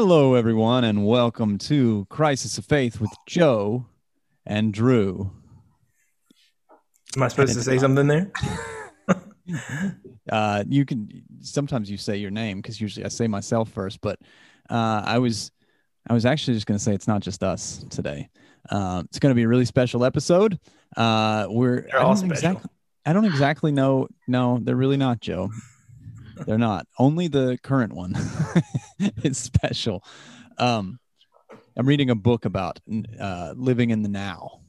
Hello, everyone, and welcome to Crisis of Faith with Joe and Drew. Am I supposed to say something there? Uh, you can sometimes you say your name because usually I say myself first, but uh, I was I was actually just going to say it's not just us today. Uh, it's going to be a really special episode. Uh, we're They're all special. exactly I don't exactly know. No, they're really not, Joe. They're not. Only the current one is special. Um, I'm reading a book about uh, living in the now,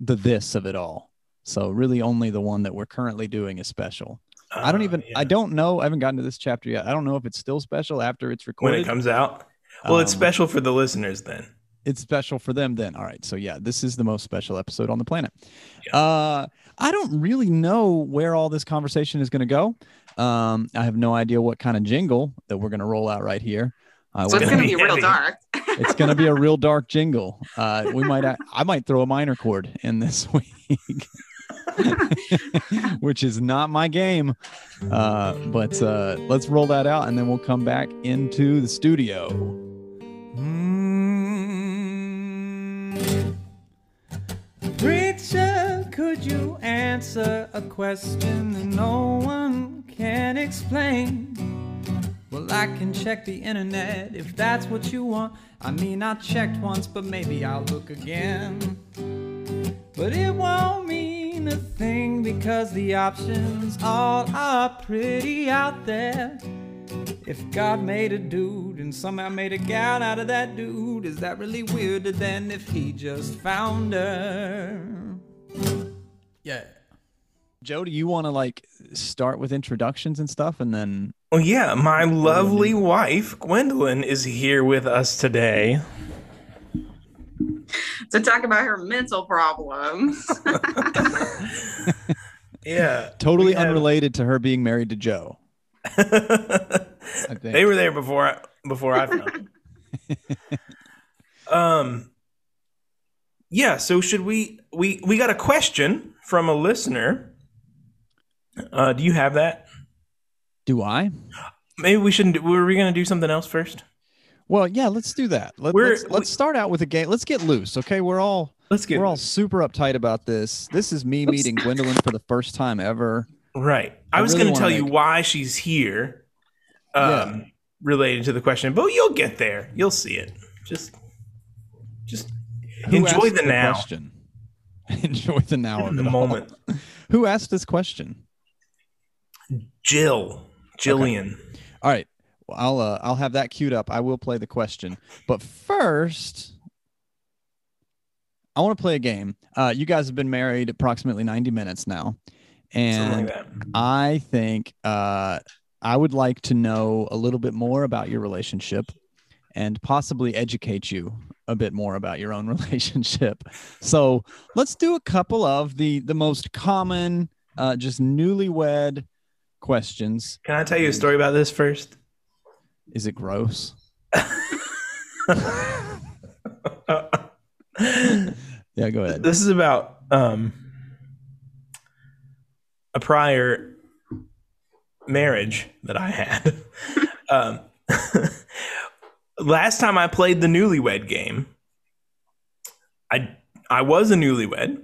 the this of it all. So really, only the one that we're currently doing is special. I don't Uh, even. yeah. I don't know. I haven't gotten to this chapter yet. I don't know if it's still special after it's recorded. when it comes out. Well, it's Um, special for the listeners then. it's special for them then all right so yeah this is the most special episode on the planet uh i don't really know where all this conversation is going to go um i have no idea what kind of jingle that we're going to roll out right here. Uh, So it's gonna be be real dark. it's going to be a real dark jingle. Uh we might a- i might throw a minor chord in this week which is not my game. Uh but uh let's roll that out and then we'll come back into the studio. Preacher, could you answer a question that no one can explain? Well, I can check the internet if that's what you want. I mean, I checked once, but maybe I'll look again. But it won't mean a thing because the options all are pretty out there. If God made a dude and somehow made a gal out of that dude, is that really weirder than if he just found her? Yeah. Joe, do you want to like start with introductions and stuff and then Oh yeah, my lovely wife Gwendolyn is here with us today. to talk about her mental problems. Yeah, totally we have- unrelated to her being married to Joe? I think. they were there before I, before I found um, yeah. So should we? We we got a question from a listener. Uh, do you have that? do I? Maybe we shouldn't. Do, were we going to do something else first? Well, yeah, let's do that. Let, We're- let's let's start out with a game. Let's get loose, okay? We're all Let's get we're all super uptight about this. This is me meeting Gwendolyn for the first time ever. Right. I, I was really going to tell wanna you why she's here, um, Yeah. related to the question, but you'll get there. You'll see it. Just, just Who enjoy asked the now, Question? Enjoy the now of the it all. moment. Who asked this question? Jill, Jillian. All right. Well, I'll uh, I'll have that queued up. I will play the question, but first, I want to play a game. Uh, you guys have been married approximately ninety minutes now, and like. I think uh, I would like to know a little bit more about your relationship, and possibly educate you a bit more about your own relationship. So let's do a couple of the the most common, uh, just newlywed questions. Can I tell you a story about this first? Is it gross? Yeah, go ahead. this is about um, a prior marriage that I had. um, last time I played the newlywed game, I I was a newlywed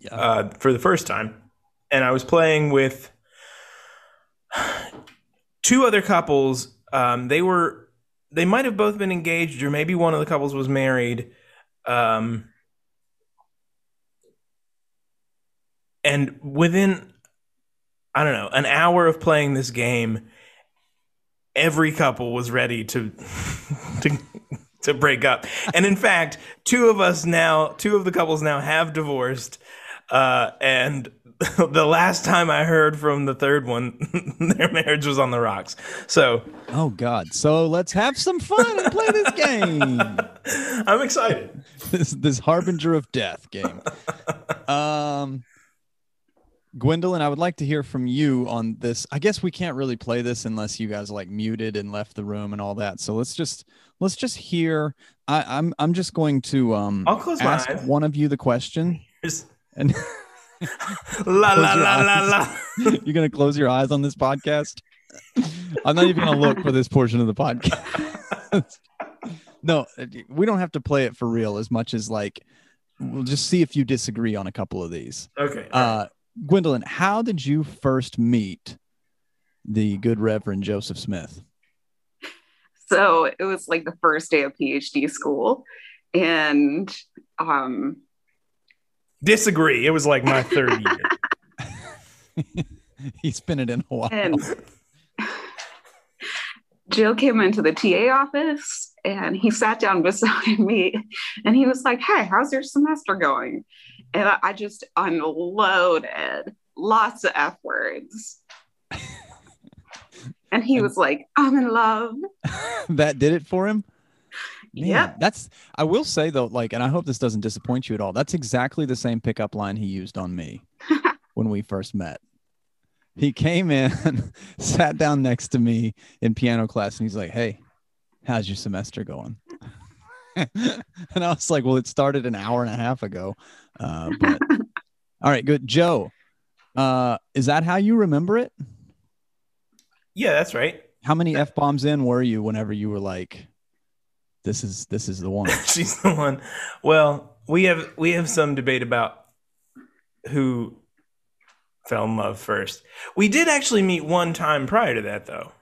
Yeah. uh, for the first time, and I was playing with two other couples. Um, they were they might have both been engaged, or maybe one of the couples was married. Um, and within I don't know an hour of playing this game, every couple was ready to to to break up. And in fact, two of us now, two of the couples now have divorced. Uh, and the last time I heard from the third one, their marriage was on the rocks. So Oh God! So let's have some fun and play this game. I'm excited. this this harbinger of death game. Um, Gwendolyn, I would like to hear from you on this. I guess we can't really play this unless you guys like muted and left the room and all that. So let's just let's just hear. I, I'm I'm just going to um I'll close my ask eyes. one of you the question, Just and la la la la la. you're gonna close your eyes on this podcast. I'm not even gonna look for this portion of the podcast. no, we don't have to play it for real as much as like we'll just see if you disagree on a couple of these. Okay. Uh, Gwendolyn, how did you first meet the good Reverend Joseph Smith? So it was like the first day of PhD school. And um, Disagree. It was like my third year. He's been it in a while. and Joe came into the TA office and he sat down beside me and he was like, Hey, how's your semester going? And I, I just unloaded lots of F words. and he was like, I'm in love. that did it for him. Man, Yep. That's I will say though, like, and I hope this doesn't disappoint you at all. That's exactly the same pickup line he used on me when we first met. He came in, sat down next to me in piano class, and he's like, Hey, how's your semester going? and I was like, Well, it started an hour and a half ago. Uh, but all right, good. Joe, uh, is that how you remember it? Yeah, that's right. How many F bombs in were you whenever you were like, This is this is the one? She's the one. Well, we have we have some debate about who fell in love first. We did actually meet one time prior to that though.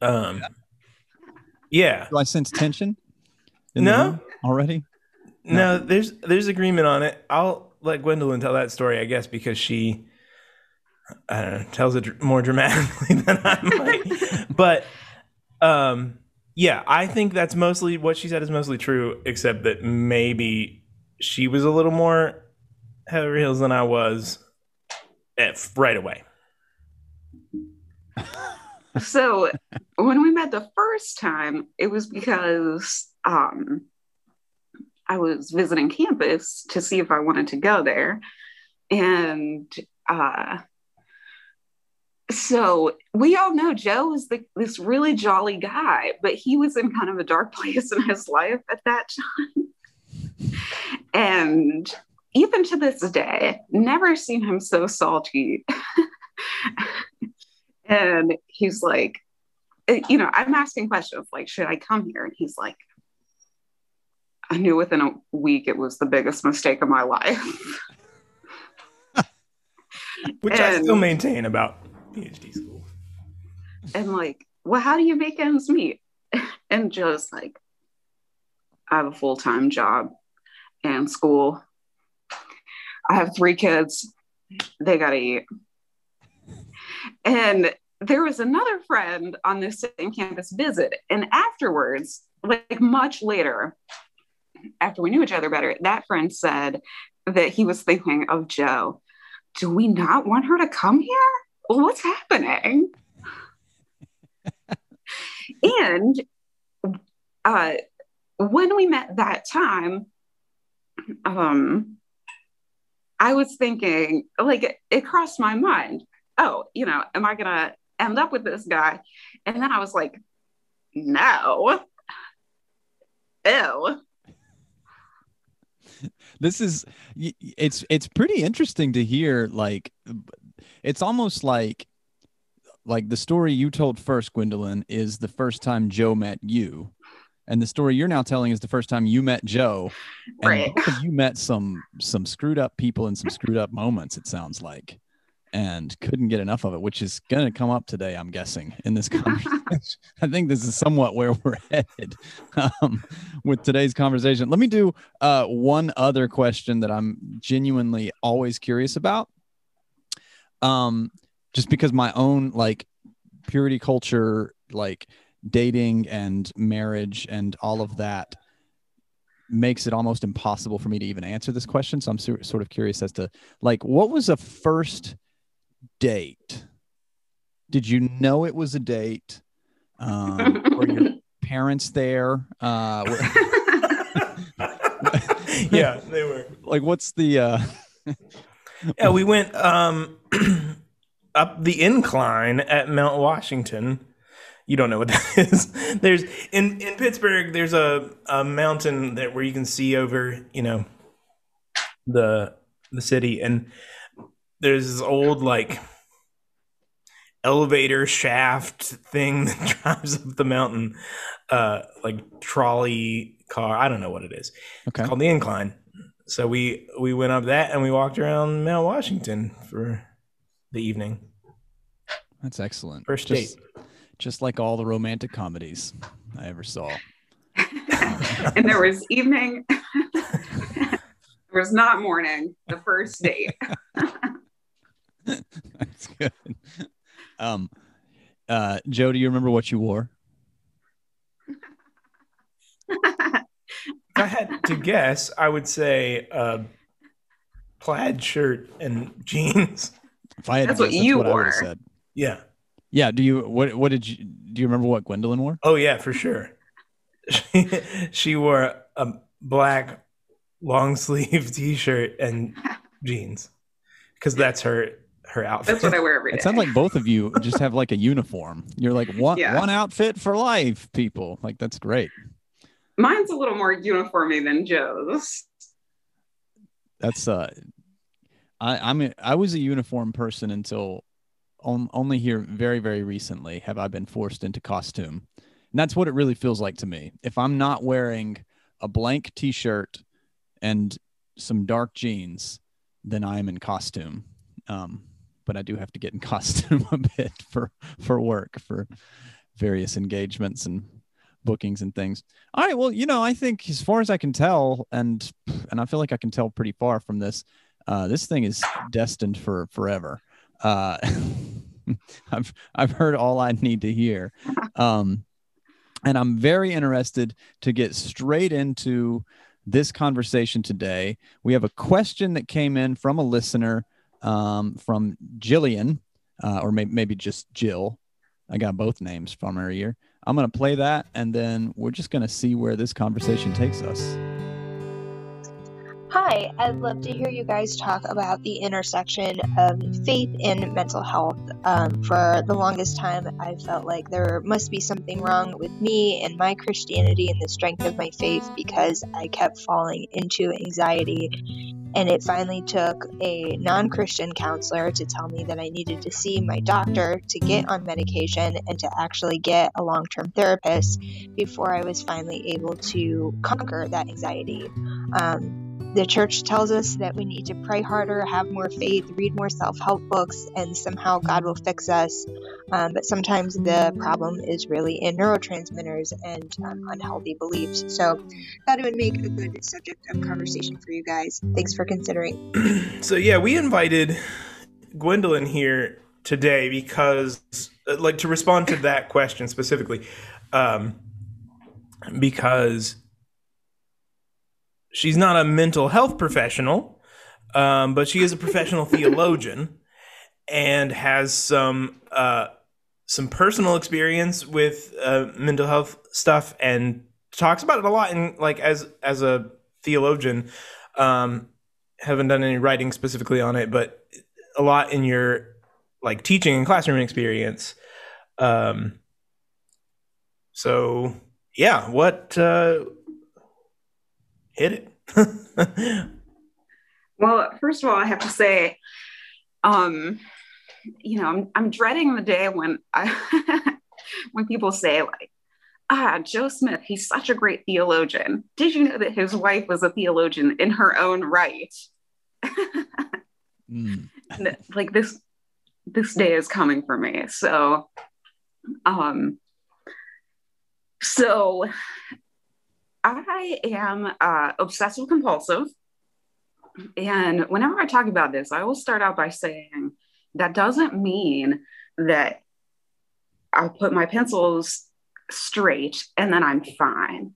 Um yeah. Do I sense tension? No. already. No, there's there's agreement on it. I'll let Gwendolyn tell that story, I guess, because she I don't know, tells it more dramatically than I might. but um yeah, I think that's mostly what she said is mostly true, except that maybe she was a little more head over heels than I was at, right away. So when we met the first time, it was because um, I was visiting campus to see if I wanted to go there. And uh, so we all know Joe is the, this really jolly guy, but he was in kind of a dark place in his life at that time. and even to this day, never seen him so salty. and he's like, eh, you know, I'm asking questions like, should I come here? And he's like, I knew within a week it was the biggest mistake of my life. Which I still maintain about PhD school. and like, well, how do you make ends meet? And Joe's like, I have a full time job and school. I have three kids. They got to eat. And there was another friend on this same campus visit. And afterwards, like much later, after we knew each other better, that friend said that he was thinking of Joe. Do we not want her to come here? What's happening? and uh, when we met that time, um, I was thinking, like, it, it crossed my mind, oh, you know, am I gonna end up with this guy? And then I was like, no. Ew. This is it's it's pretty interesting to hear. Like, it's almost like like the story you told first, Gwendolyn, is the first time Joe met you, and the story you're now telling is the first time you met Joe. And Right. you met some some screwed up people in some screwed up moments. It sounds like, and couldn't get enough of it, which is going to come up today. I'm guessing in this conversation. I think this is somewhat where we're headed um, with today's conversation. Let me do uh, one other question that I'm genuinely always curious about. Um, just because my own like purity culture, like dating and marriage and all of that makes it almost impossible for me to even answer this question. So I'm sur- sort of curious as to like what was a first date? Did you know it was a date? Um, were your parents there? Uh, were- yeah, they were. like what's the uh Yeah, we went um up the incline at Mount Washington. You don't know what that is. There's in in Pittsburgh. There's a a mountain that where you can see over, you know, the the city, and there's this old like elevator shaft thing that drives up the mountain, uh, like trolley car. I don't know what it is. Okay. It's called the incline. So we we went up that and we walked around Mount Washington for the evening. That's excellent. First just, date. Just like all the romantic comedies I ever saw. and there was evening. there was not morning. The first date. That's good. Um, uh, Joe, do you remember what you wore? If I had to guess, I would say uh, plaid shirt and jeans. If I had That's to what guess, you that's what I would have wore. said. Yeah. Yeah. Do you what what did you do you remember what Gwendolyn wore? Oh yeah, for sure. She, she wore a black long sleeve t-shirt and jeans because that's her her outfit. That's what I wear every day. It sounds like both of you just have like a uniform. You're like one Yeah. one outfit for life, people. Like that's great. Mine's a little more uniformy than Joe's. That's uh I I'm a, I was a uniform person until on, only here very very recently have I been forced into costume. And that's what it really feels like to me. If I'm not wearing a blank t-shirt and some dark jeans, then I am in costume. Um but I do have to get in costume a bit for for work for various engagements and bookings and things. All right, well, you know, I think as far as I can tell and and I feel like I can tell pretty far from this uh, this thing is destined for forever. Uh, I've I've heard all I need to hear, um, and I'm very interested to get straight into this conversation today. We have a question that came in from a listener um, from Jillian, uh, or maybe maybe just Jill. I got both names from her ear. I'm gonna play that, and then we're just gonna see where this conversation takes us. Hi, I'd love to hear you guys talk about the intersection of faith and mental health. Um, for the longest time, I felt like there must be something wrong with me and my Christianity and the strength of my faith because I kept falling into anxiety. And it finally took a non Christian counselor to tell me that I needed to see my doctor to get on medication and to actually get a long term therapist before I was finally able to conquer that anxiety. Um, the church tells us that we need to pray harder, have more faith, read more self help books, and somehow God will fix us. Um, but sometimes the problem is really in neurotransmitters and um, unhealthy beliefs. So, thought it would make a good subject of conversation for you guys. Thanks for considering. so yeah, we invited Gwendolyn here today because, uh, like, to respond to that question specifically, um, because she's not a mental health professional, um, but she is a professional theologian and has some uh, some personal experience with uh, mental health stuff and talks about it a lot. And like as as a theologian, um, haven't done any writing specifically on it, but a lot in your like teaching and classroom experience. Um, so yeah, what uh, hit it? Well, first of all, I have to say, um, you know, I'm, I'm dreading the day when I, when people say like, ah, Joe Smith, he's such a great theologian. Did you know that his wife was a theologian in her own right? Mm. Like this, this day is coming for me. So, um, so I am uh, obsessive compulsive. And whenever I talk about this, I will start out by saying that doesn't mean that I'll put my pencils straight and then I'm fine.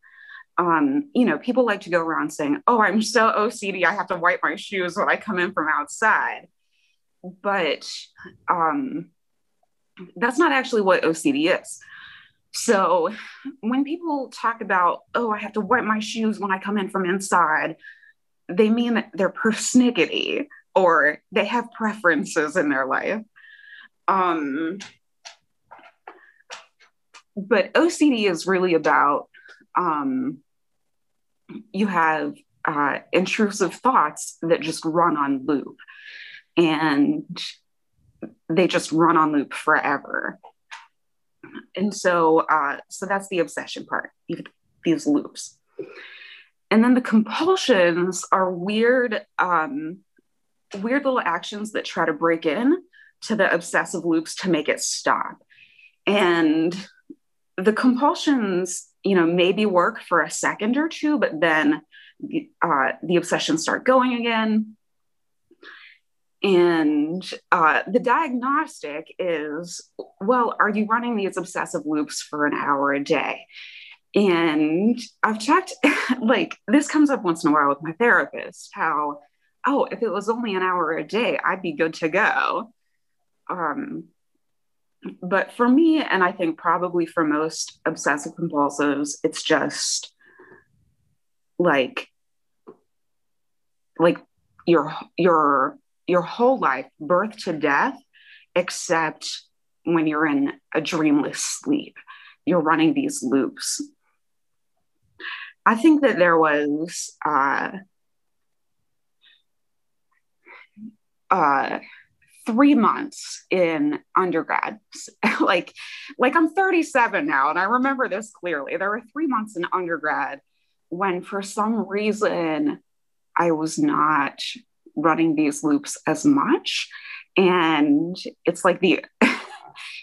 Um, you know, people like to go around saying, Oh, I'm so OCD, I have to wipe my shoes when I come in from outside. But um, that's not actually what OCD is. So when people talk about, Oh, I have to wipe my shoes when I come in from inside, they mean that they're persnickety or they have preferences in their life. Um, but OCD is really about um, you have uh, intrusive thoughts that just run on loop. And they just run on loop forever. And so, uh, so that's the obsession part, these loops. And then the compulsions are weird, um, weird little actions that try to break in to the obsessive loops to make it stop. And the compulsions, you know, maybe work for a second or two, but then uh, the obsessions start going again. And uh, the diagnostic is well, are you running these obsessive loops for an hour a day? And I've checked, like, this comes up once in a while with my therapist how, oh, if it was only an hour a day, I'd be good to go. Um, but for me, and I think probably for most obsessive compulsives, it's just like, like your your your whole life, birth to death, except when you're in a dreamless sleep. You're running these loops. I think that there was uh, uh, three months in undergrad. like, like I'm 37 now, and I remember this clearly. There were three months in undergrad when, for some reason, I was not running these loops as much. And it's like the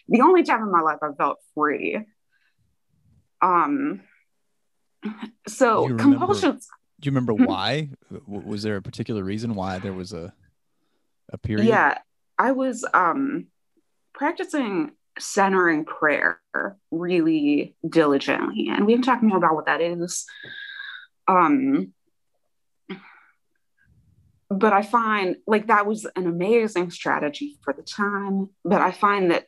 the only time in my life I felt free. Um so Do compulsions Do you remember Hmm. why? Was there a particular reason why there was a a period? yeah, I was um practicing centering prayer really diligently. And we can talk more about what that is. Um but I find like that was an amazing strategy for the time. But I find that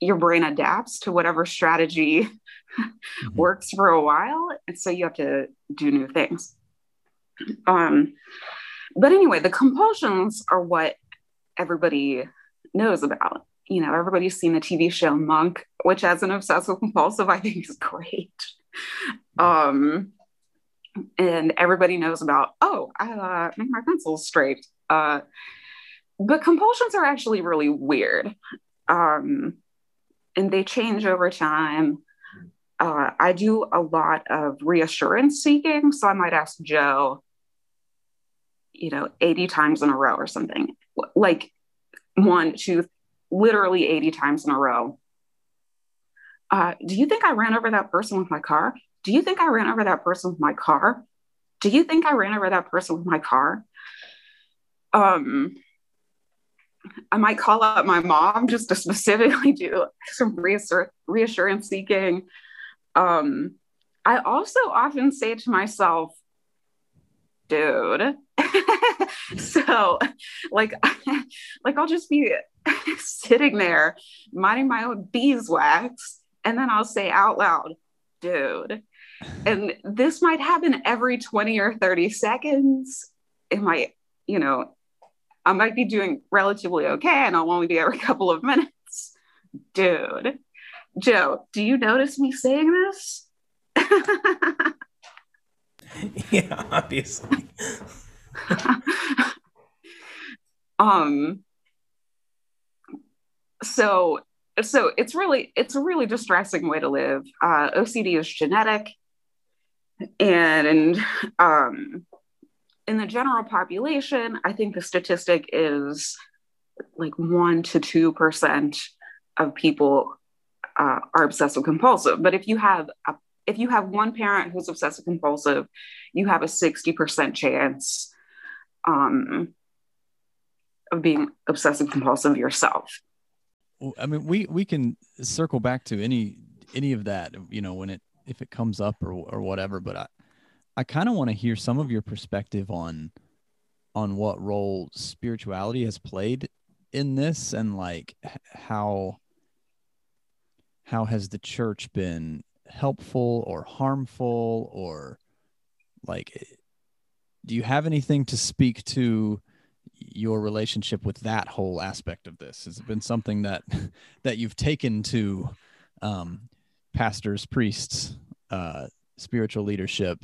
your brain adapts to whatever strategy Mhm. works for a while. And so you have to do new things. Um, but anyway, the compulsions are what everybody knows about. You know, everybody's seen the TV show Monk, which as an obsessive compulsive, I think is great. Um, and everybody knows about, oh, I uh, make my pencils straight. Uh, but compulsions are actually really weird. Um, and they change over time. Uh, I do a lot of reassurance seeking. So I might ask Joe, you know, 80 times in a row or something, like one, two, literally 80 times in a row. Uh, do you think I ran over that person with my car? Do you think I ran over that person with my car? Do you think I ran over that person with my car? Um, I might call out my mom just to specifically do some reassur- reassurance seeking. Um, I also often say to myself, dude. so like like I'll just be sitting there minding my own beeswax and then I'll say out loud, dude. And this might happen every 20 or 30 seconds. It might, you know, I might be doing relatively okay and I'll only be every couple of minutes. Dude. Joe, do you notice me saying this? yeah, obviously. um so so it's really it's a really distressing way to live uh ocd is genetic and um in the general population i think the statistic is like 1 to 2 percent of people uh, are obsessive compulsive but if you have a, if you have one parent who's obsessive compulsive you have a 60% chance um, of being obsessive compulsive yourself. I mean, we we can circle back to any any of that, you know, when it if it comes up or or whatever. But I I kind of want to hear some of your perspective on on what role spirituality has played in this, and like how how has the church been helpful or harmful or like eh, do you have anything to speak to your relationship with that whole aspect of this has it been something that that you've taken to um pastors priests uh spiritual leadership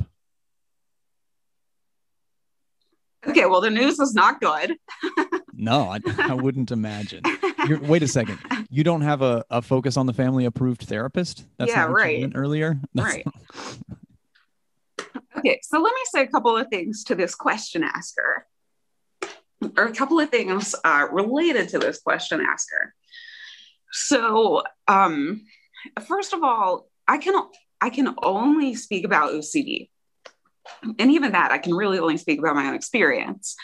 Okay, well, the news is not good. no i, I wouldn't imagine You're, wait a second. You don't have a, a focus on the family approved therapist? That's Yeah, not what you right. earlier. That's- Right. Okay, so let me say a couple of things to this question asker, or a couple of things uh, related to this question asker. So, um, first of all, I can I can only speak about OCD, and even that I can really only speak about my own experience.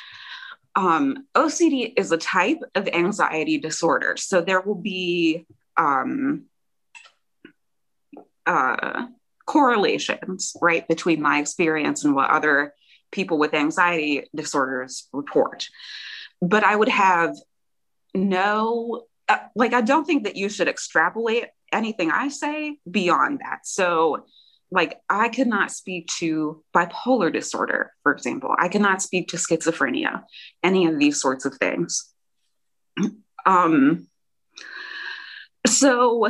Um, OCD is a type of anxiety disorder, so there will be um, uh, correlations, right, between my experience and what other people with anxiety disorders report. But I would have no, uh, like, I don't think that you should extrapolate anything I say beyond that. So, like, I could not speak to bipolar disorder, for example. I cannot speak to schizophrenia, any of these sorts of things. Um, so,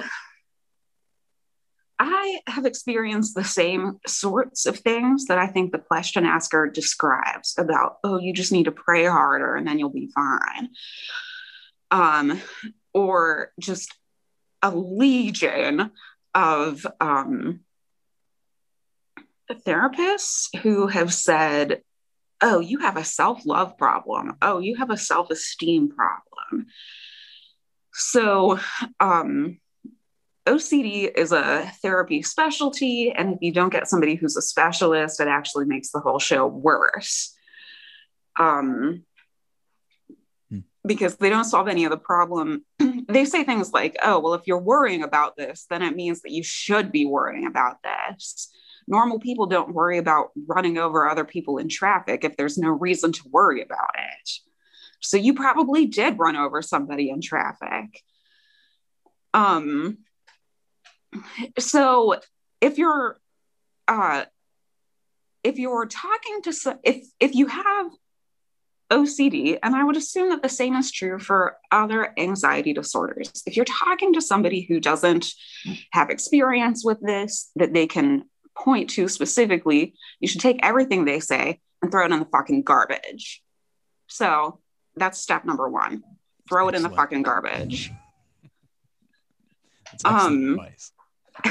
I have experienced the same sorts of things that I think the question asker describes about, oh, you just need to pray harder and then you'll be fine. Um, or just a legion of um, therapists who have said, oh, you have a self love problem. Oh, you have a self esteem problem. So, um, OCD is a therapy specialty. And if you don't get somebody who's a specialist, it actually makes the whole show worse. Um. Because they don't solve any of the problem. they say things like, oh, well, if you're worrying about this, then it means that you should be worrying about this. Normal people don't worry about running over other people in traffic if there's no reason to worry about it. So you probably did run over somebody in traffic. Um, so if you're uh if you're talking to so- if if you have OCD and I would assume that the same is true for other anxiety disorders. If you're talking to somebody who doesn't have experience with this that they can point to specifically you should take everything they say and throw it in the fucking garbage. So that's step number 1 throw it in the fucking garbage. Um,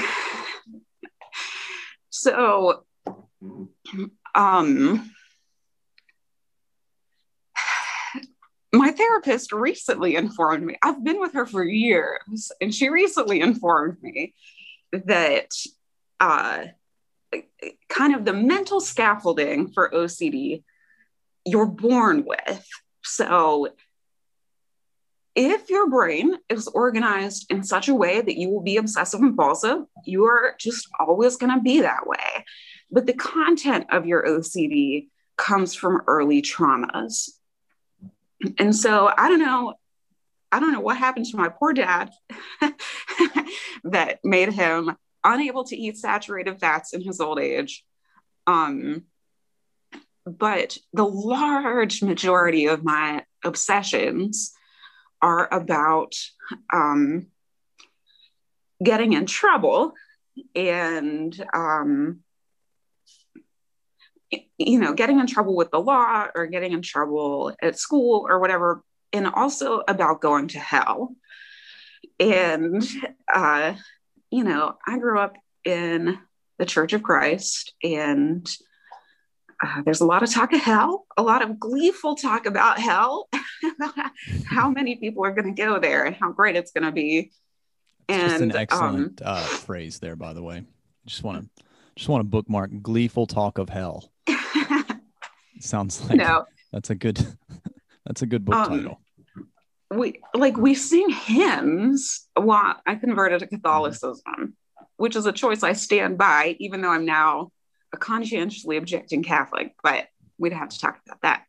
so um my therapist recently informed me i've been with her for years and she recently informed me that uh kind of the mental scaffolding for ocd you're born with so if your brain is organized in such a way that you will be obsessive and compulsive, you are just always going to be that way. But the content of your OCD comes from early traumas. And so I don't know. I don't know what happened to my poor dad that made him unable to eat saturated fats in his old age. Um, but the large majority of my obsessions are about um, getting in trouble and um, you know getting in trouble with the law or getting in trouble at school or whatever and also about going to hell and uh, you know i grew up in the church of christ and uh, there's a lot of talk of hell, a lot of gleeful talk about hell, how many people are going to go there and how great it's going to be. It's just an and, um, excellent uh, phrase there, by the way. Just want to just want to bookmark gleeful talk of hell. Sounds like know, that's a good that's a good book Um, title. we like we sing hymns while I converted to Catholicism, which is a choice I stand by, even though I'm now a conscientiously objecting Catholic. But we'd have to talk about that.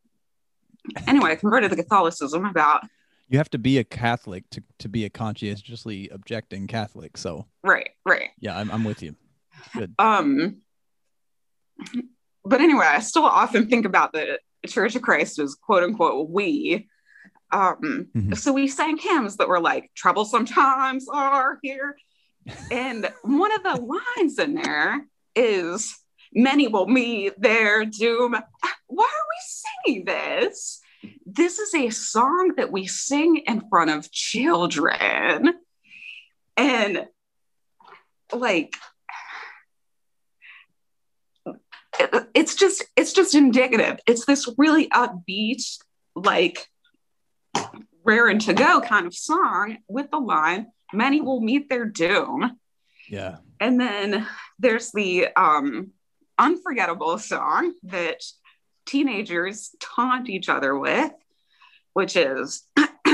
Anyway, I converted to Catholicism about You have to be a Catholic to, to be a conscientiously objecting Catholic. So right, right. yeah, I'm, I'm with you. Good. Um, but anyway, I still often think about the Church of Christ as quote unquote we. Um, Mhm. so we sang hymns that were like troublesome times are here. And one of the lines in there is many will meet their doom. Why are we singing this? this is a song that we sing in front of children. And like, it- it's just it's just indicative. It's this really upbeat, like raring to go kind of song with the line, many will meet their doom. Yeah. And then there's the um, unforgettable song that teenagers taunt each other with, which is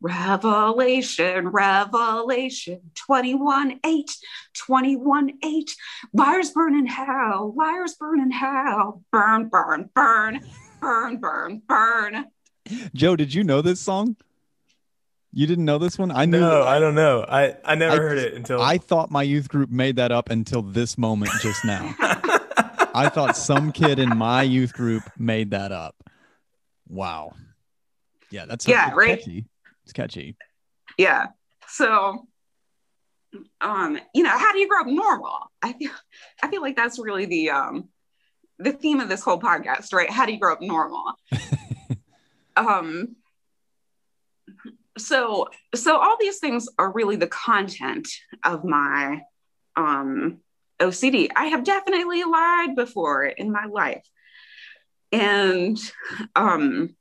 Revelation, Revelation 21 8, 21 8. Liars burn in hell, liars burn in hell. Burn, burn, burn, burn, burn, burn. Joe, did you know this song? You didn't know this one? I knew No, I don't know. I, I never I- heard it until I thought my youth group made that up until this moment just now. I thought some kid in my youth group made that up. Wow. Yeah, that's Yeah, it's right? Catchy. It's catchy. yeah. So um you know how do you grow up? Normal i feel i feel like that's really the um the theme of this whole podcast right? How do you grow up normal um so so all these things are really the content of my um ocd i have definitely lied before in my life. And um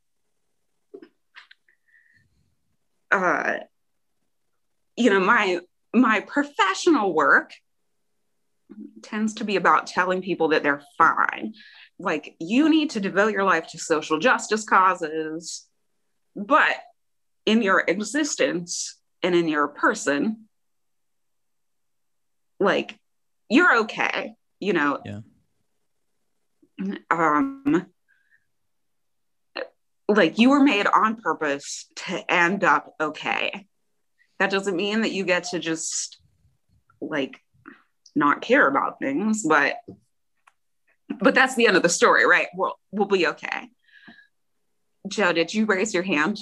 uh you know my my professional work tends to be about telling people that they're fine like you need to devote your life to social justice causes but in your existence and in your person like you're okay you know Yeah. um like you were made on purpose to end up okay that doesn't mean that you get to just like not care about things but but that's the end of the story right we'll we'll be okay joe did you raise your hand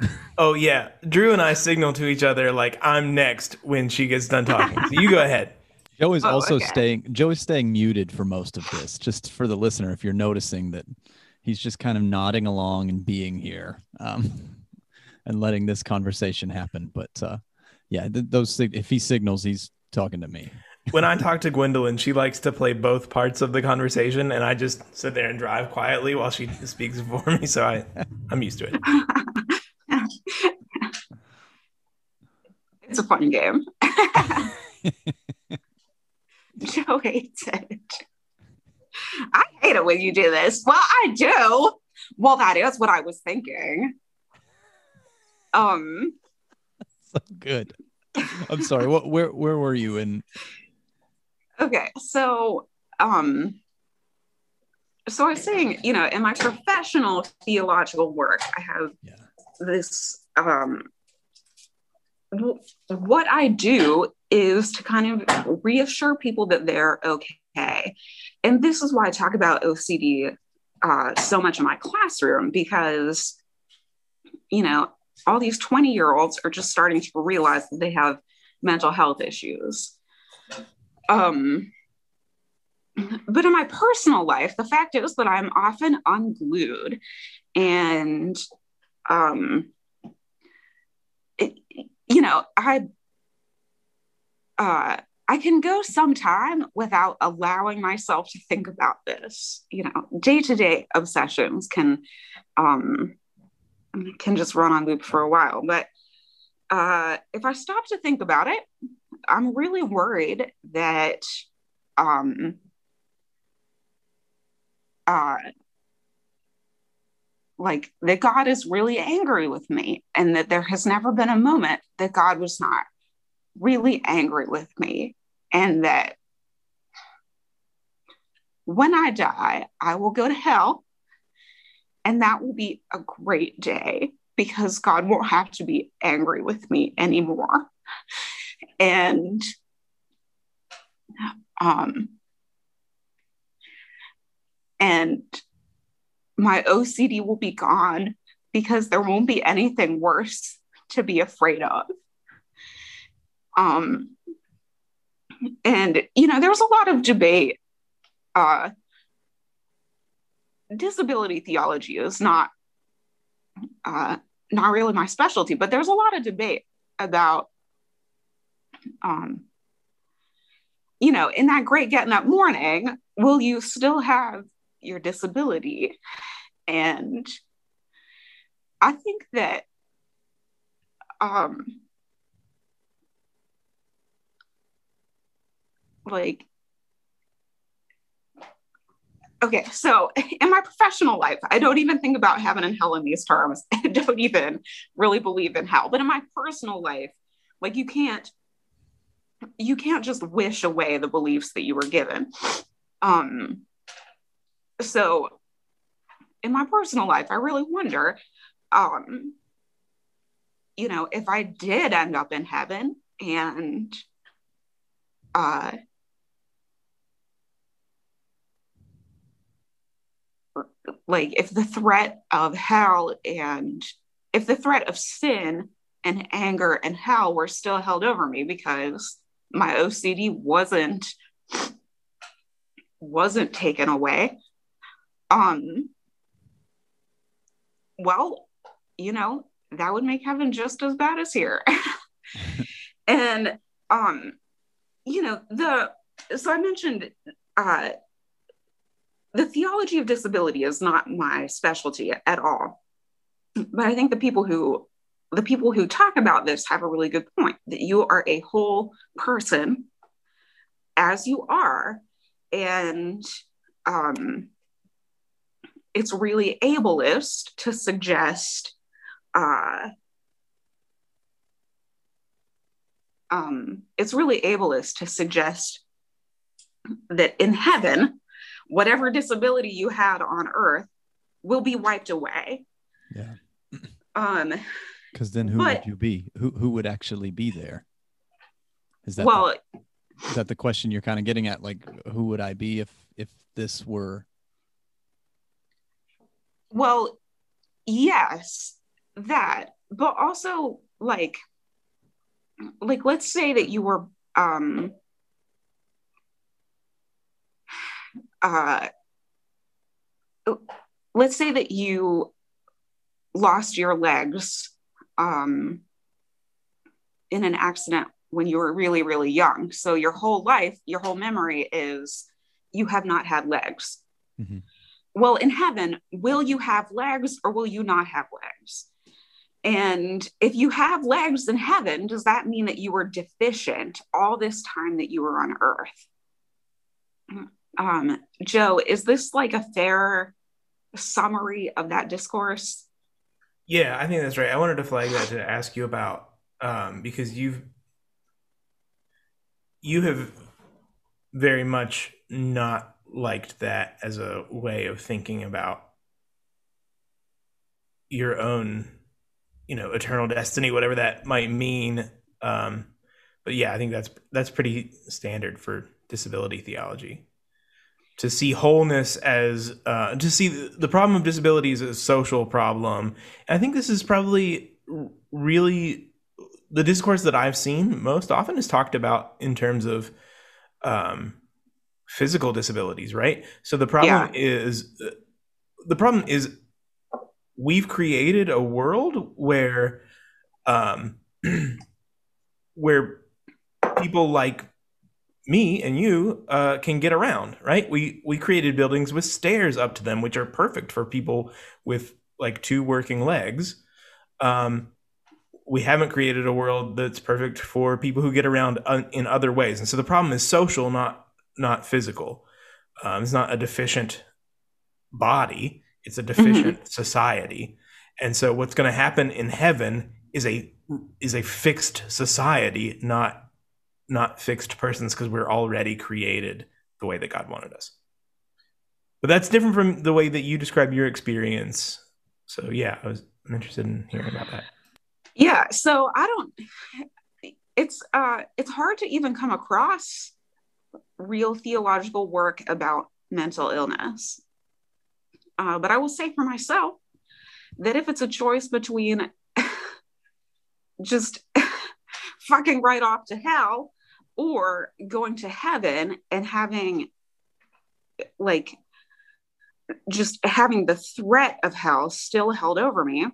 Oh yeah, Drew and I signal to each other like I'm next when she gets done talking. So you go ahead. Joe is Oh, also okay. staying Joe is staying muted for most of this, just for the listener, if you're noticing that he's just kind of nodding along and being here. Um and letting this conversation happen. But uh yeah, th- those if he signals, he's talking to me. When I talk to Gwendolyn, she likes to play both parts of the conversation, and I just sit there and drive quietly while she speaks for me. So I, I'm used to it. it's a fun game joe hates it i hate it when you do this well i do well that is what i was thinking um So good. I'm sorry. What where where were you in okay so um so i was saying you know in my professional theological work i have Yeah. this um what i do is to kind of reassure people that they're okay and this is why i talk about ocd uh, so much in my classroom because you know all these 20 year olds are just starting to realize that they have mental health issues. Um but in my personal life the fact is that i'm often unglued and um it, you know i uh i can go some time without allowing myself to think about this you know. Day-to-day obsessions can um can just run on loop for a while but uh if i stop to think about it i'm really worried that um uh like that God is really angry with me and that there has never been a moment that God was not really angry with me and that when I die I will go to hell and that will be a great day because God won't have to be angry with me anymore and um and my OCD will be gone because there won't be anything worse to be afraid of. Um, and you know, there was a lot of debate uh, disability theology is not uh, not really my specialty, but there's a lot of debate about, um, you know, in that great getting up morning, will you still have your disability? And I think that um, like okay so in my professional life i don't even think about heaven and hell in these terms. I don't even really believe in hell. But in my personal life like you can't you can't just wish away the beliefs that you were given. Um so in my personal life i really wonder um you know if i did end up in heaven and uh like if the threat of hell and if the threat of sin and anger and hell were still held over me because my OCD wasn't wasn't taken away um well you know that would make heaven just as bad as here. And um you know the so i mentioned uh the theology of disability is not my specialty at all. But i think the people who the people who talk about this have a really good point that you are a whole person as you are and um, it's really ableist to suggest uh, um, it's really ableist to suggest that in heaven whatever disability you had on earth will be wiped away. Yeah. Um, because then who but- would you be? Who who would actually be there? Is that well, the, is that the question you're kind of getting at? Like, who would I be if if this were? well, yes, that, but also like, like let's say that you were, um, uh, let's say that you lost your legs um, in an accident when you were really, really young. So your whole life, your whole memory is you have not had legs. Mhm. Well, in heaven, will you have legs or will you not have legs? And if you have legs in heaven, does that mean that you were deficient all this time that you were on earth? Um, Joe, is this like a fair summary of that discourse? Yeah, I think that's right. I wanted to flag that to ask you about um, because you've you have very much not liked that as a way of thinking about your own, you know, eternal destiny, whatever that might mean. Um, but yeah, I think that's that's pretty standard for disability theology to see wholeness as uh, to see the, problem of disability as a social problem. And I think this is probably really the discourse that I've seen most often is talked about in terms of um, physical disabilities, right? So the problem is the problem is we've created a world where um, where people like me and you uh, can get around, right? We we created buildings with stairs up to them, which are perfect for people with like two working legs. Um, we haven't created a world that's perfect for people who get around un- in other ways, and so the problem is social, not not physical. Um, it's not a deficient body; it's a deficient society. And so, what's going to happen in heaven is a is a fixed society, not not fixed persons because we're already created the way that God wanted us. But that's different from the way that you describe your experience. So yeah, I was I'm interested in hearing about that. Yeah, so I don't it's uh it's hard to even come across real theological work about mental illness. Uh, but I will say for myself that if it's a choice between just fucking right off to hell or going to heaven and having like just having the threat of hell still held over me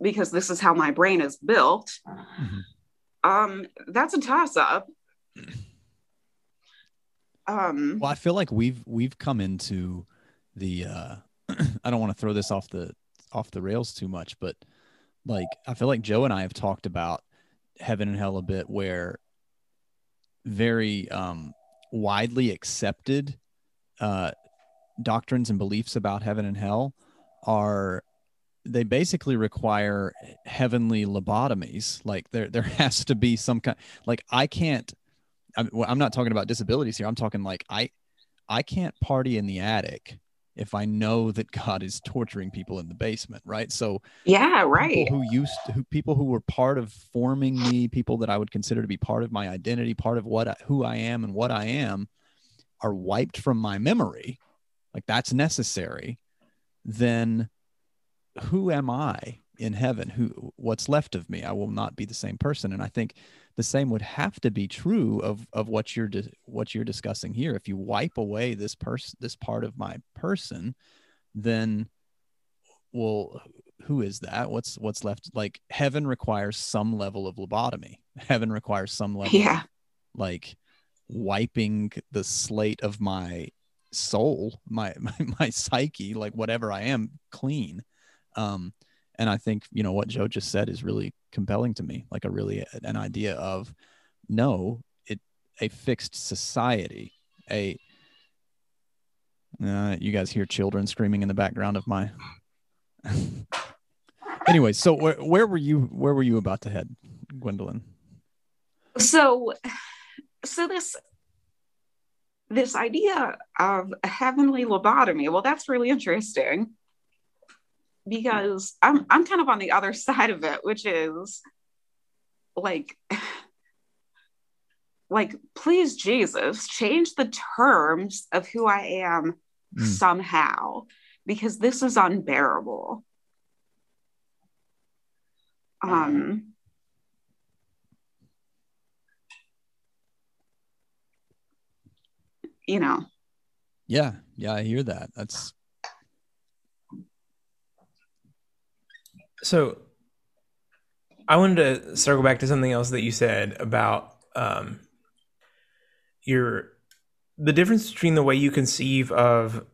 because this is how my brain is built. Mhm. Um, that's a toss up. Um, Well, I feel like we've we've come into the uh I don't want to throw this off the off the rails too much, but like I feel like Joe and I have talked about heaven and hell a bit where very um widely accepted uh doctrines and beliefs about heaven and hell are they basically require heavenly lobotomies. Like there there has to be some kind like i can't I'm, well, I'm not talking about disabilities here. I'm talking like i i can't party in the attic if i know that god is torturing people in the basement right? So yeah, right. who used to, who people who were part of forming me people that i would consider to be part of my identity part of what I, who i am and what i am are wiped from my memory like that's necessary then who am i in heaven? Who what's left of me? I will not be the same person. And i think the same would have to be true of of what you're di- what you're discussing here. If you wipe away this person this part of my person then well who is that? What's what's left? Like heaven requires some level of lobotomy. Heaven requires some level of, Yeah. like wiping the slate of my soul my, my my psyche like whatever i am clean. Um and i think you know what joe just said is really compelling to me like a really an idea of no it a fixed society a uh, you guys hear children screaming in the background of my anyway so where, where were you where were you about to head gwendolyn? So so this this idea of a heavenly lobotomy well that's really interesting because i'm i'm kind of on the other side of it which is like like please jesus change the terms of who i am Mm. somehow because this is unbearable. Um you know. Yeah yeah i hear that. That's So I wanted to circle back to something else that you said about um, your the difference between the way you conceive of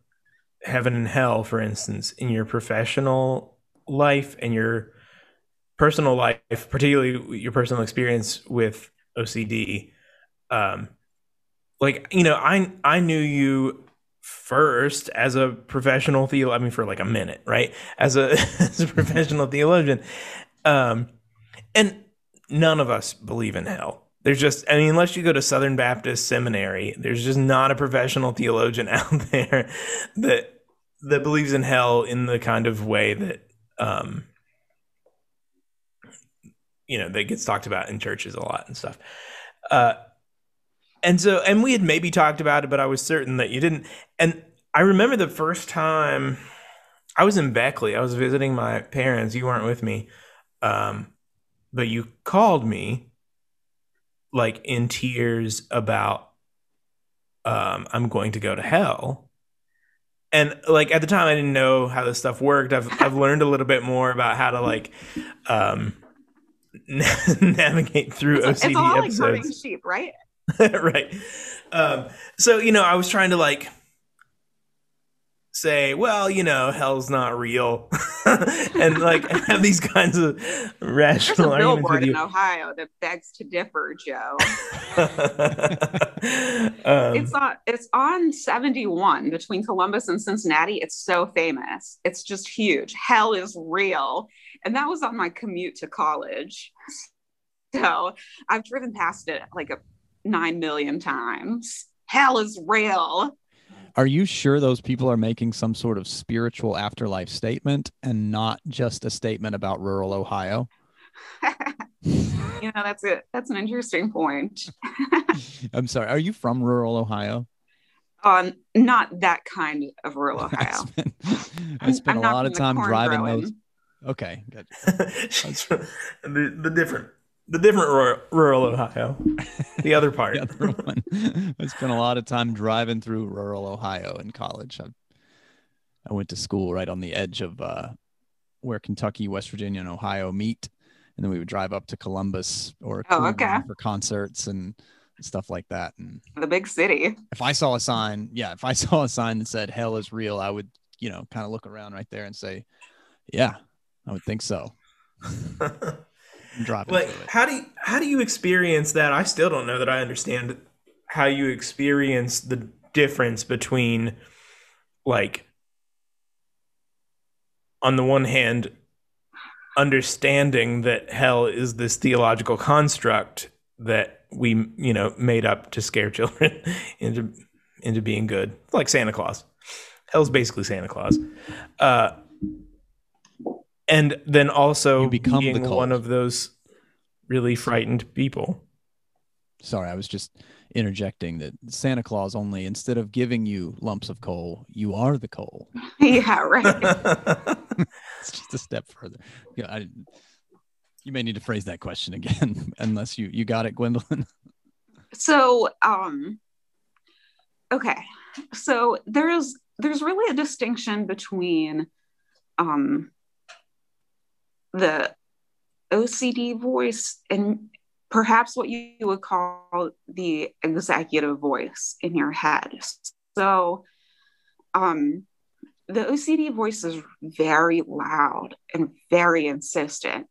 heaven and hell, for instance, in your professional life and your personal life, particularly your personal experience with OCD. Um, like you know, I I knew you first as a professional theo I mean for like a minute, right? As a as a professional theologian. Um and none of us believe in hell. There's just I mean unless you go to Southern Baptist Seminary, there's just not a professional theologian out there that that believes in hell in the kind of way that um you know that gets talked about in churches a lot and stuff. Uh and so and we had maybe talked about it but i was certain that you didn't. And i remember the first time i was in beckley i was visiting my parents you weren't with me um, but you called me like in tears about um, i'm going to go to hell. And like at the time i didn't know how this stuff worked. I've, I've learned a little bit more about how to like um, navigate through it's, ocd it's all like episodes. herding sheep right right. Um, so you know, I was trying to like say, well, you know, hell's not real, and like have these kinds of there's rational a arguments billboard in ohio that begs to differ joe. Um, it's on it's on 71 between columbus and cincinnati. It's so famous. It's just huge. Hell is real. And that was on my commute to college. So i've driven past it like a 9 million times hell is real Are you sure those people are making some sort of spiritual afterlife statement and not just a statement about rural Ohio? you know that's it that's an interesting point I'm sorry. Are you from rural Ohio? um not that kind of rural ohio I spent I'm a lot of time driving growing. those. Okay. Good. the, the different the different rural, rural Ohio, the other part. The other one. I spent a lot of time driving through rural Ohio in college. I, I went to school right on the edge of uh, where Kentucky, West Virginia, and Ohio meet, and then we would drive up to Columbus or Oh, okay. for concerts and stuff like that. And The big city. if I saw a sign, yeah, if I saw a sign that said "Hell is real," I would, you know, kind of look around right there and say, "Yeah, I would think so." And drop like into it. how do you, how do you experience that? I still don't know that i understand how you experience the difference between like on the one hand understanding that hell is this theological construct that we you know made up to scare children into into being good like santa claus. Hell's basically santa claus. Uh and then also You become being cult. one of those really frightened people Sorry, I was just interjecting that Santa Claus only instead of giving you lumps of coal, you are the coal. yeah, right. It's just a step further. Yeah, I, you may need to phrase that question again, unless you you got it, Gwendolyn. so um okay so there's there's really a distinction between um the ocd voice and perhaps what you would call the executive voice in your head so um the ocd voice is very loud and very insistent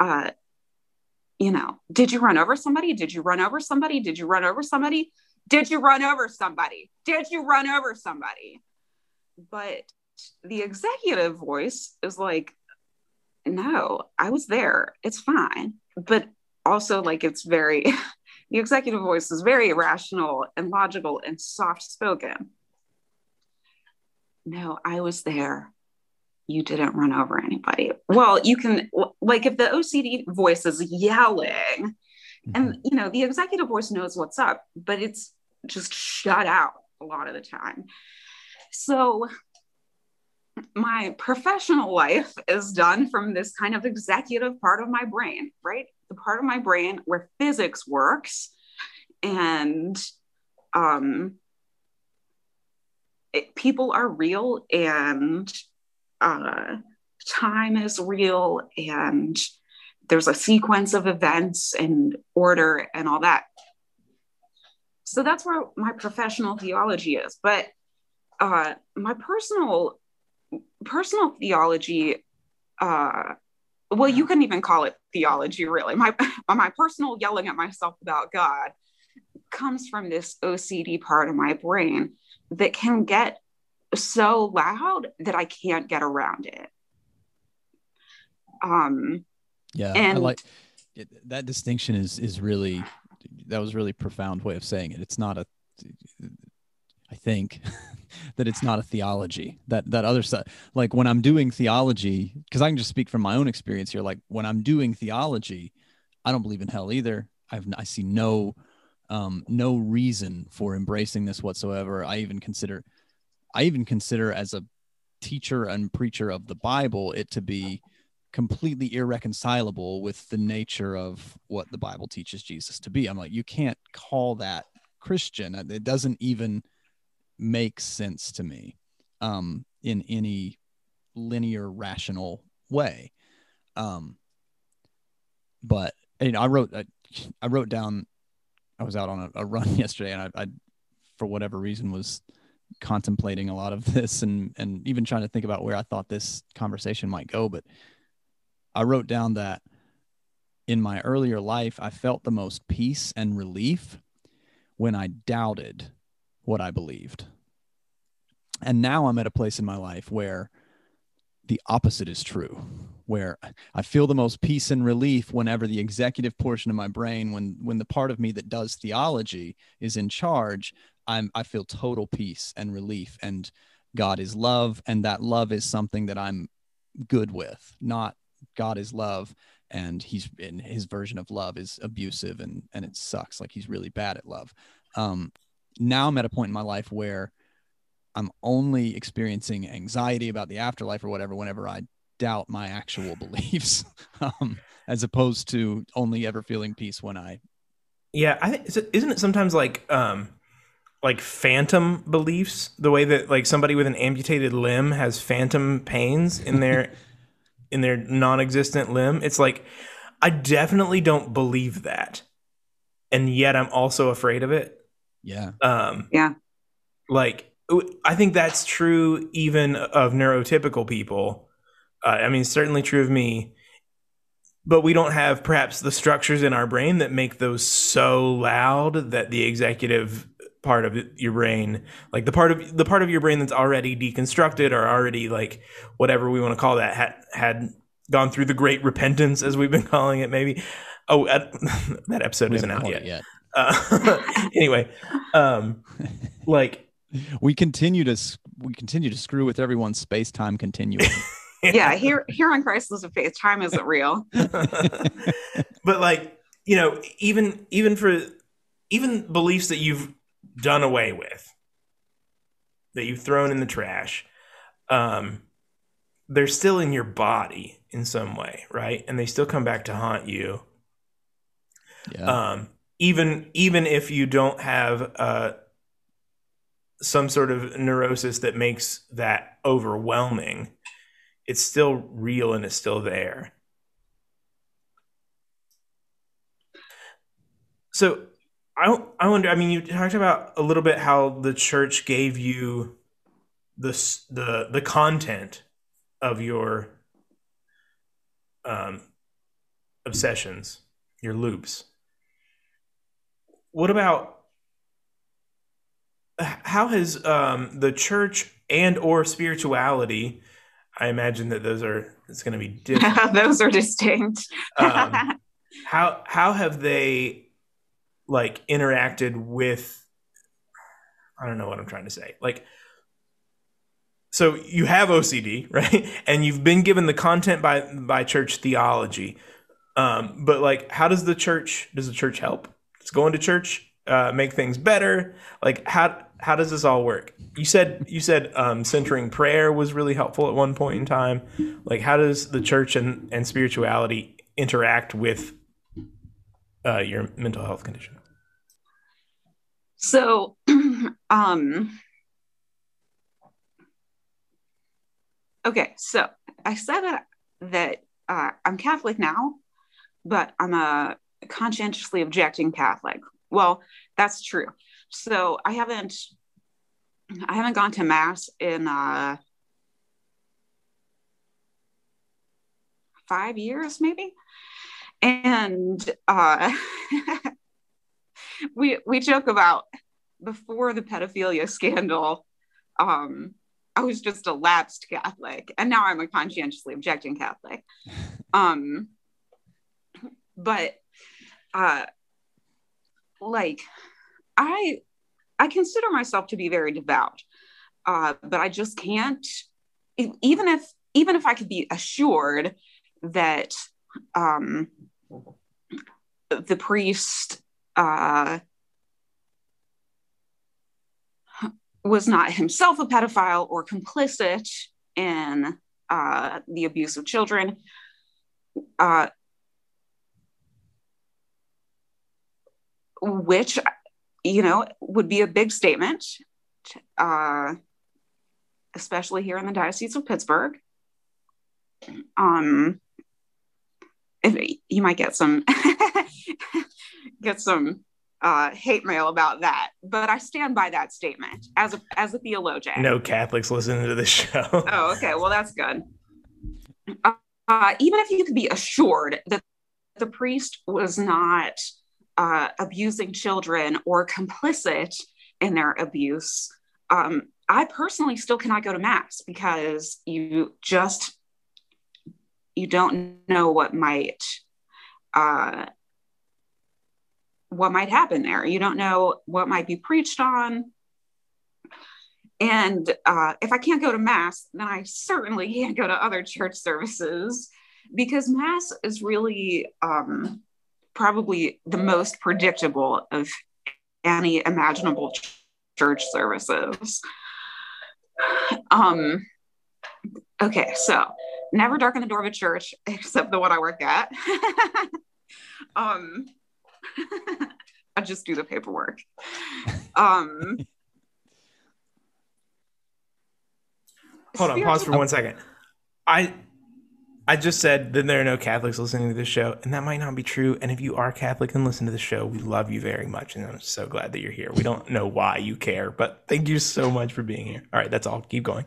uh you know, did you run over somebody? Did you run over somebody? Did you run over somebody? Did you run over somebody? Did you run over somebody? But the executive voice is like, no, I was there. It's fine. But also, like, it's very, the executive voice is very rational and logical and soft spoken. No, I was there you didn't run over anybody. Well, you can like if the OCD voice is yelling and mm-hmm. you know the executive voice knows what's up, but it's just shut out a lot of the time. So my professional life is done from this kind of executive part of my brain, right? The part of my brain where physics works and um it, people are real and uh, time is real and there's a sequence of events and order and all that. So that's where my professional theology is. But uh, my personal personal theology, uh, well, you can even call it theology, really. My my personal yelling at myself about God comes from this OCD part of my brain that can get so loud that I can't get around it. Um, Yeah, I And- like it, that distinction is is really that was a really profound way of saying it. It's not a I think that it's not a theology. That that other side like when I'm doing theology because I can just speak from my own experience here like when I'm doing theology, I don't believe in hell either. I've I see no um no reason for embracing this whatsoever. I even consider I even consider as a teacher and preacher of the Bible it to be completely irreconcilable with the nature of what the Bible teaches Jesus to be. I'm like, you can't call that Christian. It doesn't even make sense to me um, in any linear, rational way. Um, but you know, I wrote, I, I wrote down. I was out on a, a run yesterday, and I, I, for whatever reason, was contemplating a lot of this, and and even trying to think about where I thought this conversation might go. But I wrote down that in my earlier life, I felt the most peace and relief when I doubted what I believed. And now I'm at a place in my life where the opposite is true, where I feel the most peace and relief whenever the executive portion of my brain, when when the part of me that does theology is in charge, I'm I feel total peace and relief. And God is love, and that love is something that I'm good with, not God is love and he's in his version of love is abusive and and it sucks like he's really bad at love um now i'm at a point in my life where i'm only experiencing anxiety about the afterlife or whatever whenever i doubt my actual beliefs um as opposed to only ever feeling peace when i Yeah, I think isn't it sometimes like um like phantom beliefs, the way that like somebody with an amputated limb has phantom pains in their in their non-existent limb. It's like I definitely don't believe that. And yet I'm also afraid of it. Yeah. Um Yeah. like I think that's true even of neurotypical people. Uh, I mean, certainly true of me. But we don't have perhaps the structures in our brain that make those so loud that the executive part of your brain, like the part of the part of your brain that's already deconstructed or already like whatever we want to call that, had had gone through the great repentance, as we've been calling it, maybe. Oh, that episode We isn't out called yet. It Uh, anyway, um, like We continue to we continue to screw with everyone's space time continuum. Yeah, here here on Crisis of Faith, time isn't real. but like you know even even for even beliefs that you've done away with that you've thrown in the trash um they're still in your body in some way right and they still come back to haunt you yeah. um even even if you don't have uh some sort of neurosis that makes that overwhelming it's still real and it's still there. So i i wonder i mean you talked about a little bit how the church gave you the the the content of your um obsessions your loops what about how has um, the church and or spirituality i imagine that those are it's going to be different. Those are distinct. Um, how how have they like interacted with i don't know what i'm trying to say like so you have ocd right? And you've been given the content by by church theology. Um but like how does the church does the church help does going to church uh make things better. Like how how does this all work? You said you said um centering prayer was really helpful at one point in time. Like how does the church and and spirituality interact with uh your mental health condition? So um okay so i said that that uh, i'm catholic now but i'm a conscientiously objecting catholic. Well that's true. So i haven't i haven't gone to mass in uh five years maybe? And uh we we joke about before the pedophilia scandal um i was just a lapsed catholic and now i'm a conscientiously objecting catholic. Um but uh like i i consider myself to be very devout uh but i just can't even if even if i could be assured that um the priest uh was not himself a pedophile or complicit in uh, the abuse of children. Uh, which, you know, would be a big statement, uh, especially here in the Diocese of Pittsburgh. Um, if, you might get some get some uh, hate mail about that, but I stand by that statement as a as a theologian. no catholics listening to this show Oh, okay. Well, that's good. Uh, uh, even if you could be assured that the priest was not uh, abusing children or complicit in their abuse, um, I personally still cannot go to mass because you just you don't know what might uh, what might happen there. You don't know what might be preached on. And uh, if I can't go to Mass, then I certainly can't go to other church services because Mass is really um, probably the most predictable of any imaginable ch- church services. Um, okay, so never darken the door of a church except the one I work at. um, I just do the paperwork. Um, Hold on, pause for one second. I I just said that there are no Catholics listening to this show, and that might not be true. And if you are Catholic and listen to the show, we love you very much, and I'm so glad that you're here. We don't know why you care, but thank you so much for being here. All right, that's all. Keep going.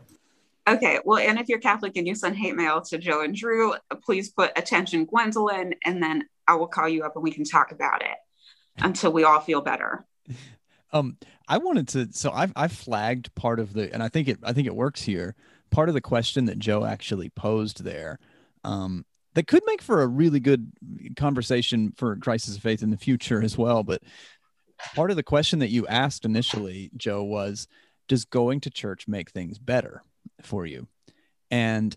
Okay, well, and if you're Catholic and you send hate mail to Joe and Drew, please put attention Gwendolyn, and then I will call you up and we can talk about it until we all feel better. Um, I wanted to, so I've I've flagged part of the, and I think it I think it works here. Part of the question that Joe actually posed there, um, that could make for a really good conversation for crisis of faith in the future as well. But part of the question that you asked initially, Joe, was, does going to church make things better? for you. And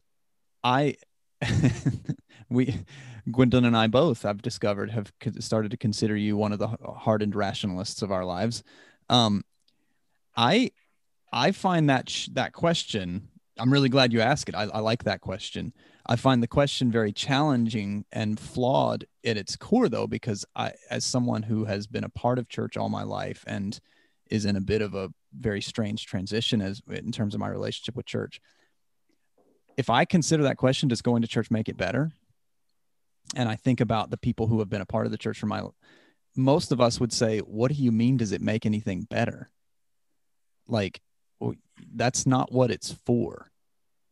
I, we, Gwendolyn and I both, I've discovered, have started to consider you one of the hardened rationalists of our lives. Um, I, I find that sh- that question. I'm really glad you asked it. I, I like that question. I find the question very challenging and flawed at its core, though, because I, as someone who has been a part of church all my life and is in a bit of a very strange transition as in terms of my relationship with church. If I consider that question, does going to church make it better? And I think about the people who have been a part of the church for my most of us would say, what do you mean does it make anything better? Like well, that's not what it's for.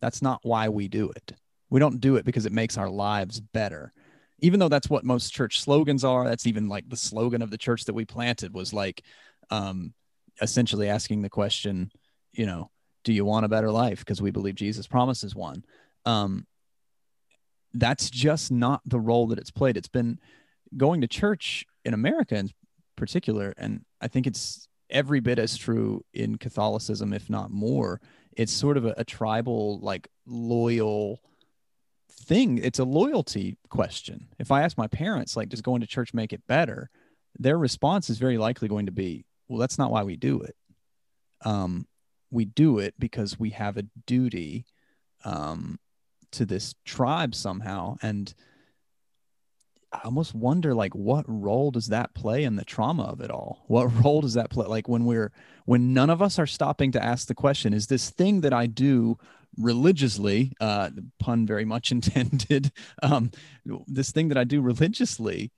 That's not why we do it. We don't do it because it makes our lives better. Even though that's what most church slogans are, that's even like the slogan of the church that we planted was like um, essentially asking the question, you know, do you want a better life? Because we believe Jesus promises one. Um, that's just not the role that it's played. It's been going to church in America in particular, and I think it's every bit as true in Catholicism, if not more. It's sort of a, a tribal, like loyal thing. It's a loyalty question. If I ask my parents, like, does going to church make it better? Their response is very likely going to be, well, that's not why we do it. Um, we do it because we have a duty um, to this tribe somehow. And I almost wonder, like, what role does that play in the trauma of it all? What role does that play? Like, when we're, when none of us are stopping to ask the question, is this thing that I do religiously, uh, pun very much intended, um, this thing that I do religiously,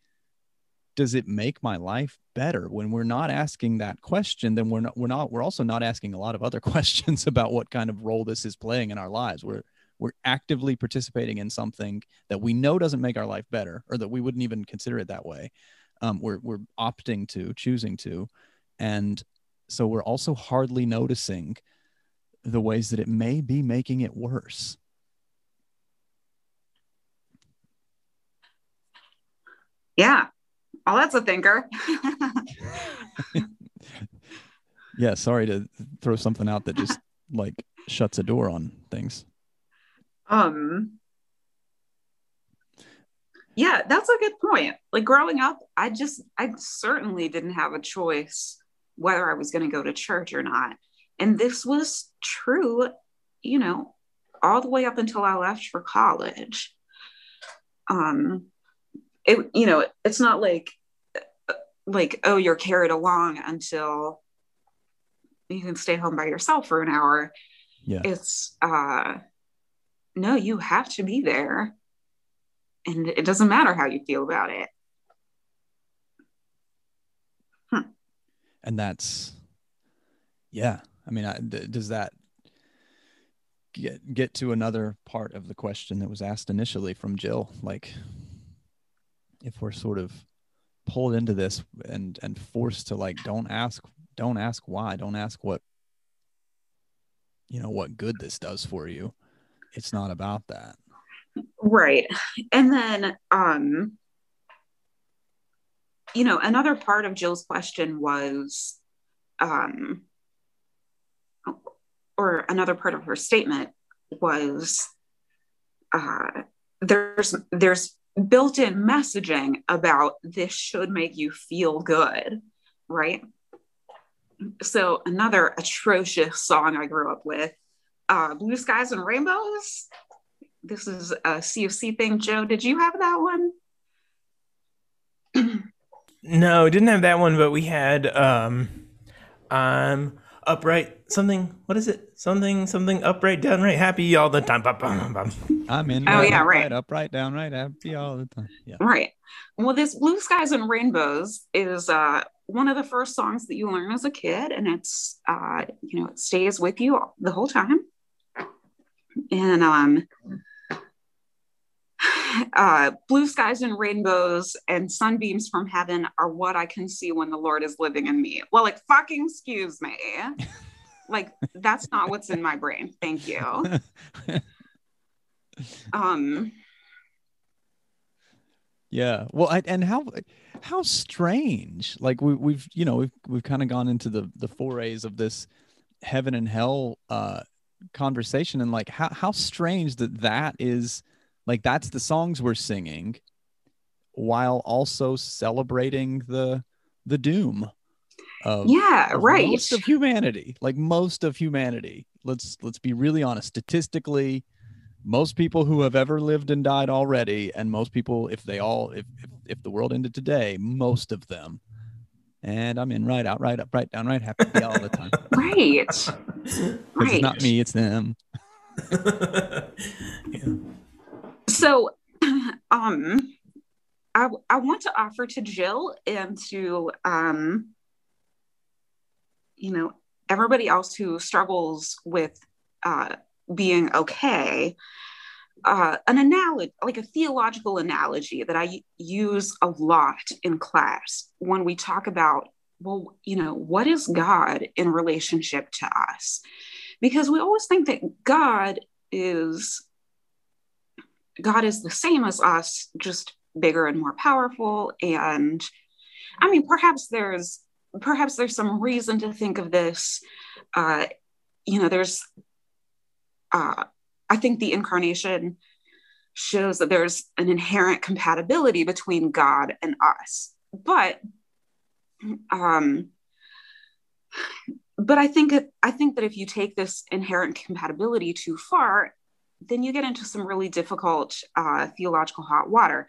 does it make my life better? When we're not asking that question then we're not we're not we're also not asking a lot of other questions about what kind of role this is playing in our lives. We're we're actively participating in something that we know doesn't make our life better or that we wouldn't even consider it that way. Um, we're, we're opting to choosing to. And so we're also hardly noticing the ways that it may be making it worse yeah Oh, that's a thinker. yeah, sorry to throw something out that just like shuts a door on things. Um Yeah, that's a good point. Like growing up, I just I certainly didn't have a choice whether I was going to go to church or not. And this was true, you know, all the way up until I left for college. Um it you know it's not like like oh you're carried along until you can stay home by yourself for an hour. Yeah. It's uh no you have to be there. And it doesn't matter how you feel about it. Hmm. and that's yeah i mean I, th- does that get get to another part of the question that was asked initially from jill? Like if we're sort of pulled into this and and forced to like don't ask don't ask why don't ask what you know what good this does for you it's not about that. Right. And then um you know another part of jill's question was um or another part of her statement was uh there's there's built-in messaging about this should make you feel good right? So another atrocious song i grew up with uh, blue skies and rainbows. This is a cfc thing. Joe did you have that one? No, didn't have that one, but we had um um upright something what is it? Something something upright, downright happy all the time. Bum, bum, bum. I'm in. Oh, right, yeah, upright, right. Upright, downright, happy all the time. Yeah. Right. Well, this Blue Skies and Rainbows is uh, one of the first songs that you learn as a kid, and it's, uh, you know, it stays with you the whole time. And um, uh, blue skies and rainbows and sunbeams from heaven are what I can see when the Lord is living in me. Well, like, fucking excuse me. like, that's not what's in my brain. Thank you. Um, Yeah. Well, I, and how how strange. Like we we've you know we've we've kind of gone into the the forays of this heaven and hell uh conversation and like how how strange that that is like that's the songs we're singing while also celebrating the the doom of yeah, of right. most of humanity like most of humanity let's let's be really honest statistically most people who have ever lived and died already and most people if they all if if, if the world ended today most of them and i'm in right out right up right down right happy all the time right. 'Cause right. it's not me it's them yeah. So, um, I I want to offer to Jill and to um, you know, everybody else who struggles with uh, being okay, uh, an analogy, like a theological analogy that I use a lot in class when we talk about, well, you know, what is God in relationship to us? Because we always think that God is God is the same as us, just bigger and more powerful. And I mean, perhaps there's perhaps there's some reason to think of this. Uh, you know, there's uh, I think the incarnation shows that there's an inherent compatibility between God and us. But um but I think I think that if you take this inherent compatibility too far, then you get into some really difficult uh, theological hot water.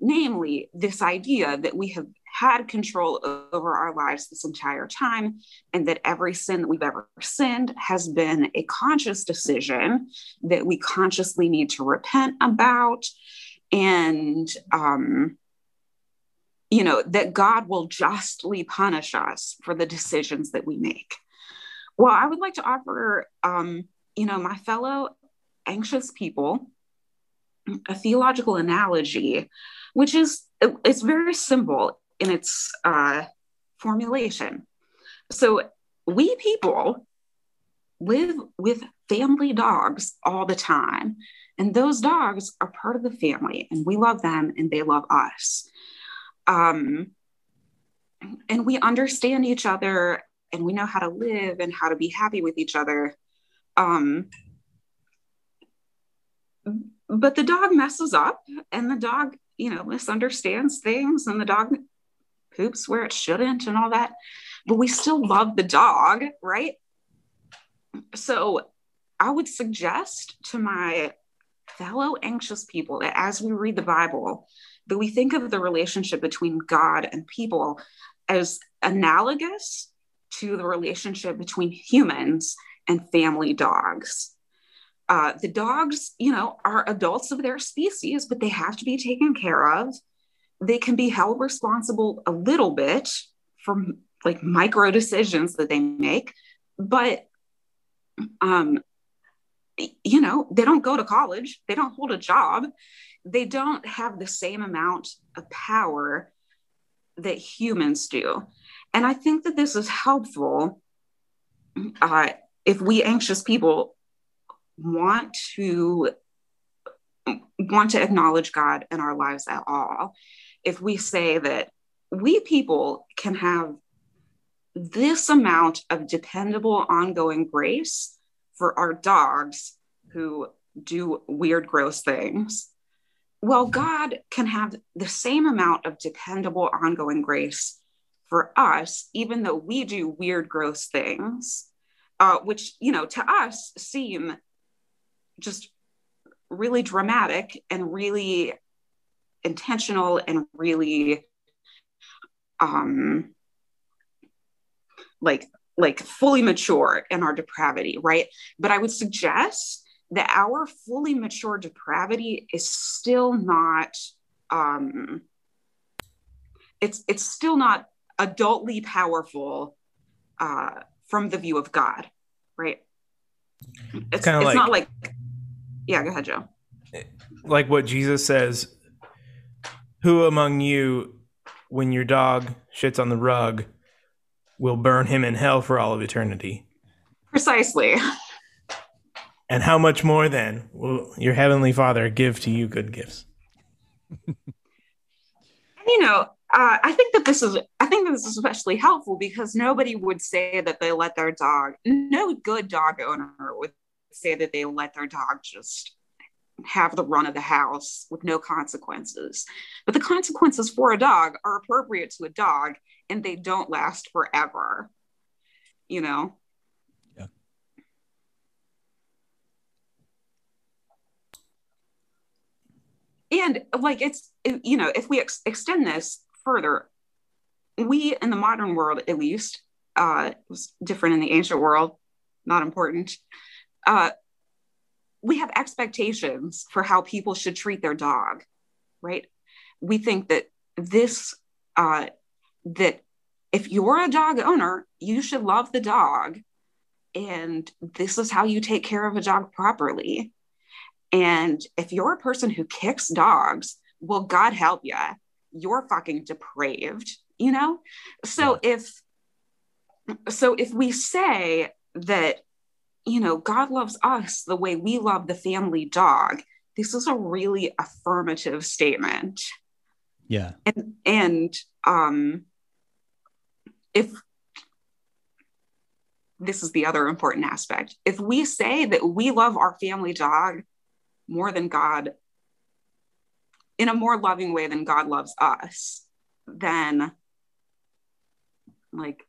Namely, this idea that we have had control over our lives this entire time, and that every sin that we've ever sinned has been a conscious decision that we consciously need to repent about, and um, you know that God will justly punish us for the decisions that we make. Well, I would like to offer, um, you know, my fellow anxious people a theological analogy, which is it's very simple in its uh, formulation. So we people live with family dogs all the time, and those dogs are part of the family, and we love them, and they love us. Um, and we understand each other and we know how to live and how to be happy with each other. Um, but the dog messes up and the dog, you know, misunderstands things and the dog poops where it shouldn't and all that. But we still love the dog, right? So I would suggest to my fellow anxious people that as we read the Bible, that we think of the relationship between God and people as analogous to the relationship between humans and family dogs. Uh, the dogs, you know, are adults of their species, but they have to be taken care of. They can be held responsible a little bit for like micro decisions that they make, but um, you know, they don't go to college, they don't hold a job, they don't have the same amount of power that humans do. And I think that this is helpful uh, if we anxious people want to want to acknowledge God in our lives at all. If we say that we people can have this amount of dependable ongoing grace for our dogs who do weird, gross things. Well, God can have the same amount of dependable ongoing grace for us, even though we do weird, gross things, uh, which, you know, to us seem just really dramatic and really intentional and really um like like fully mature in our depravity right? But i would suggest that our fully mature depravity is still not um it's it's still not adultly powerful uh from the view of god right? It's, Kinda it's like- not like yeah go ahead joe like what Jesus says, who among you, when your dog shits on the rug, will burn him in hell for all of eternity? precisely And how much more then will your heavenly Father give to you good gifts? you know uh, i think that this is i think that this is especially helpful because nobody would say that they let their dog no good dog owner would say that they let their dog just have the run of the house with no consequences but the consequences for a dog are appropriate to a dog and they don't last forever you know Yeah. and like it's you know if we ex- extend this further we in the modern world at least uh it was different in the ancient world not important uh we have expectations for how people should treat their dog right we think that this uh that if you're a dog owner you should love the dog and this is how you take care of a dog properly and if you're a person who kicks dogs, well, God help you. You're fucking depraved, you know? So if so if we say that, you know, God loves us the way we love the family dog, this is a really affirmative statement. Yeah. And and um if this is the other important aspect. If we say that we love our family dog more than God, in a more loving way than God loves us, then like,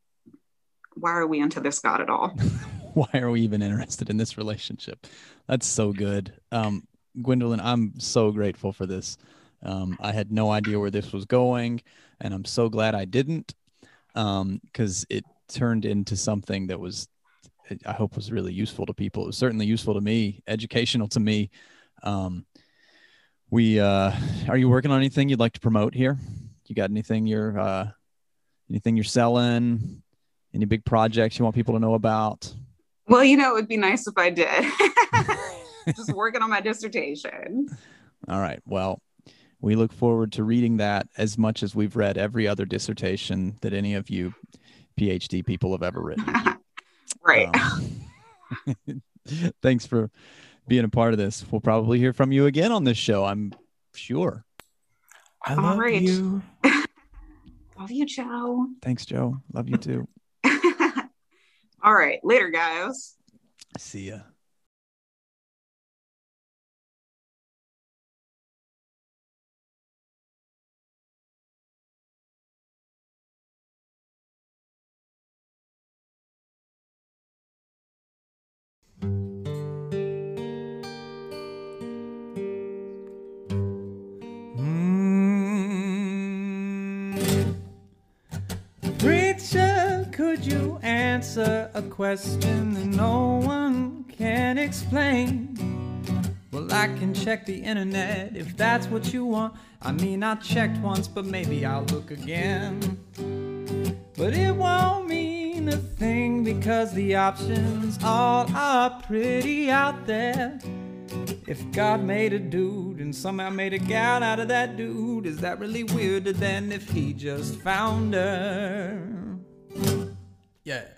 why are we into this God at all? Why are we even interested in this relationship? That's so good. Um, Gwendolyn, I'm so grateful for this. Um, I had no idea where this was going, and I'm so glad I didn't because it turned into something that was, I hope, was really useful to people. It was certainly useful to me, educational to me. Um, we uh, are you working on anything you'd like to promote here? You got anything you're uh, anything you're selling? Any big projects you want people to know about? Well, you know, it would be nice if I did. Just working on my dissertation. All right. Well, we look forward to reading that as much as we've read every other dissertation that any of you PhD people have ever written. Right. Um, thanks for being a part of this. We'll probably hear from you again on this show. I'm sure. I All love right. you. Love you, Joe. Thanks, Joe. Love you too. All right. Later, guys. See ya. Could you answer a question that no one can explain? Well, I can check the internet if that's what you want. I mean, I checked once, but maybe I'll look again. But it won't mean a thing because the options all are pretty out there. If God made a dude and somehow made a gal out of that dude, is that really weirder than if he just found her? Yeah.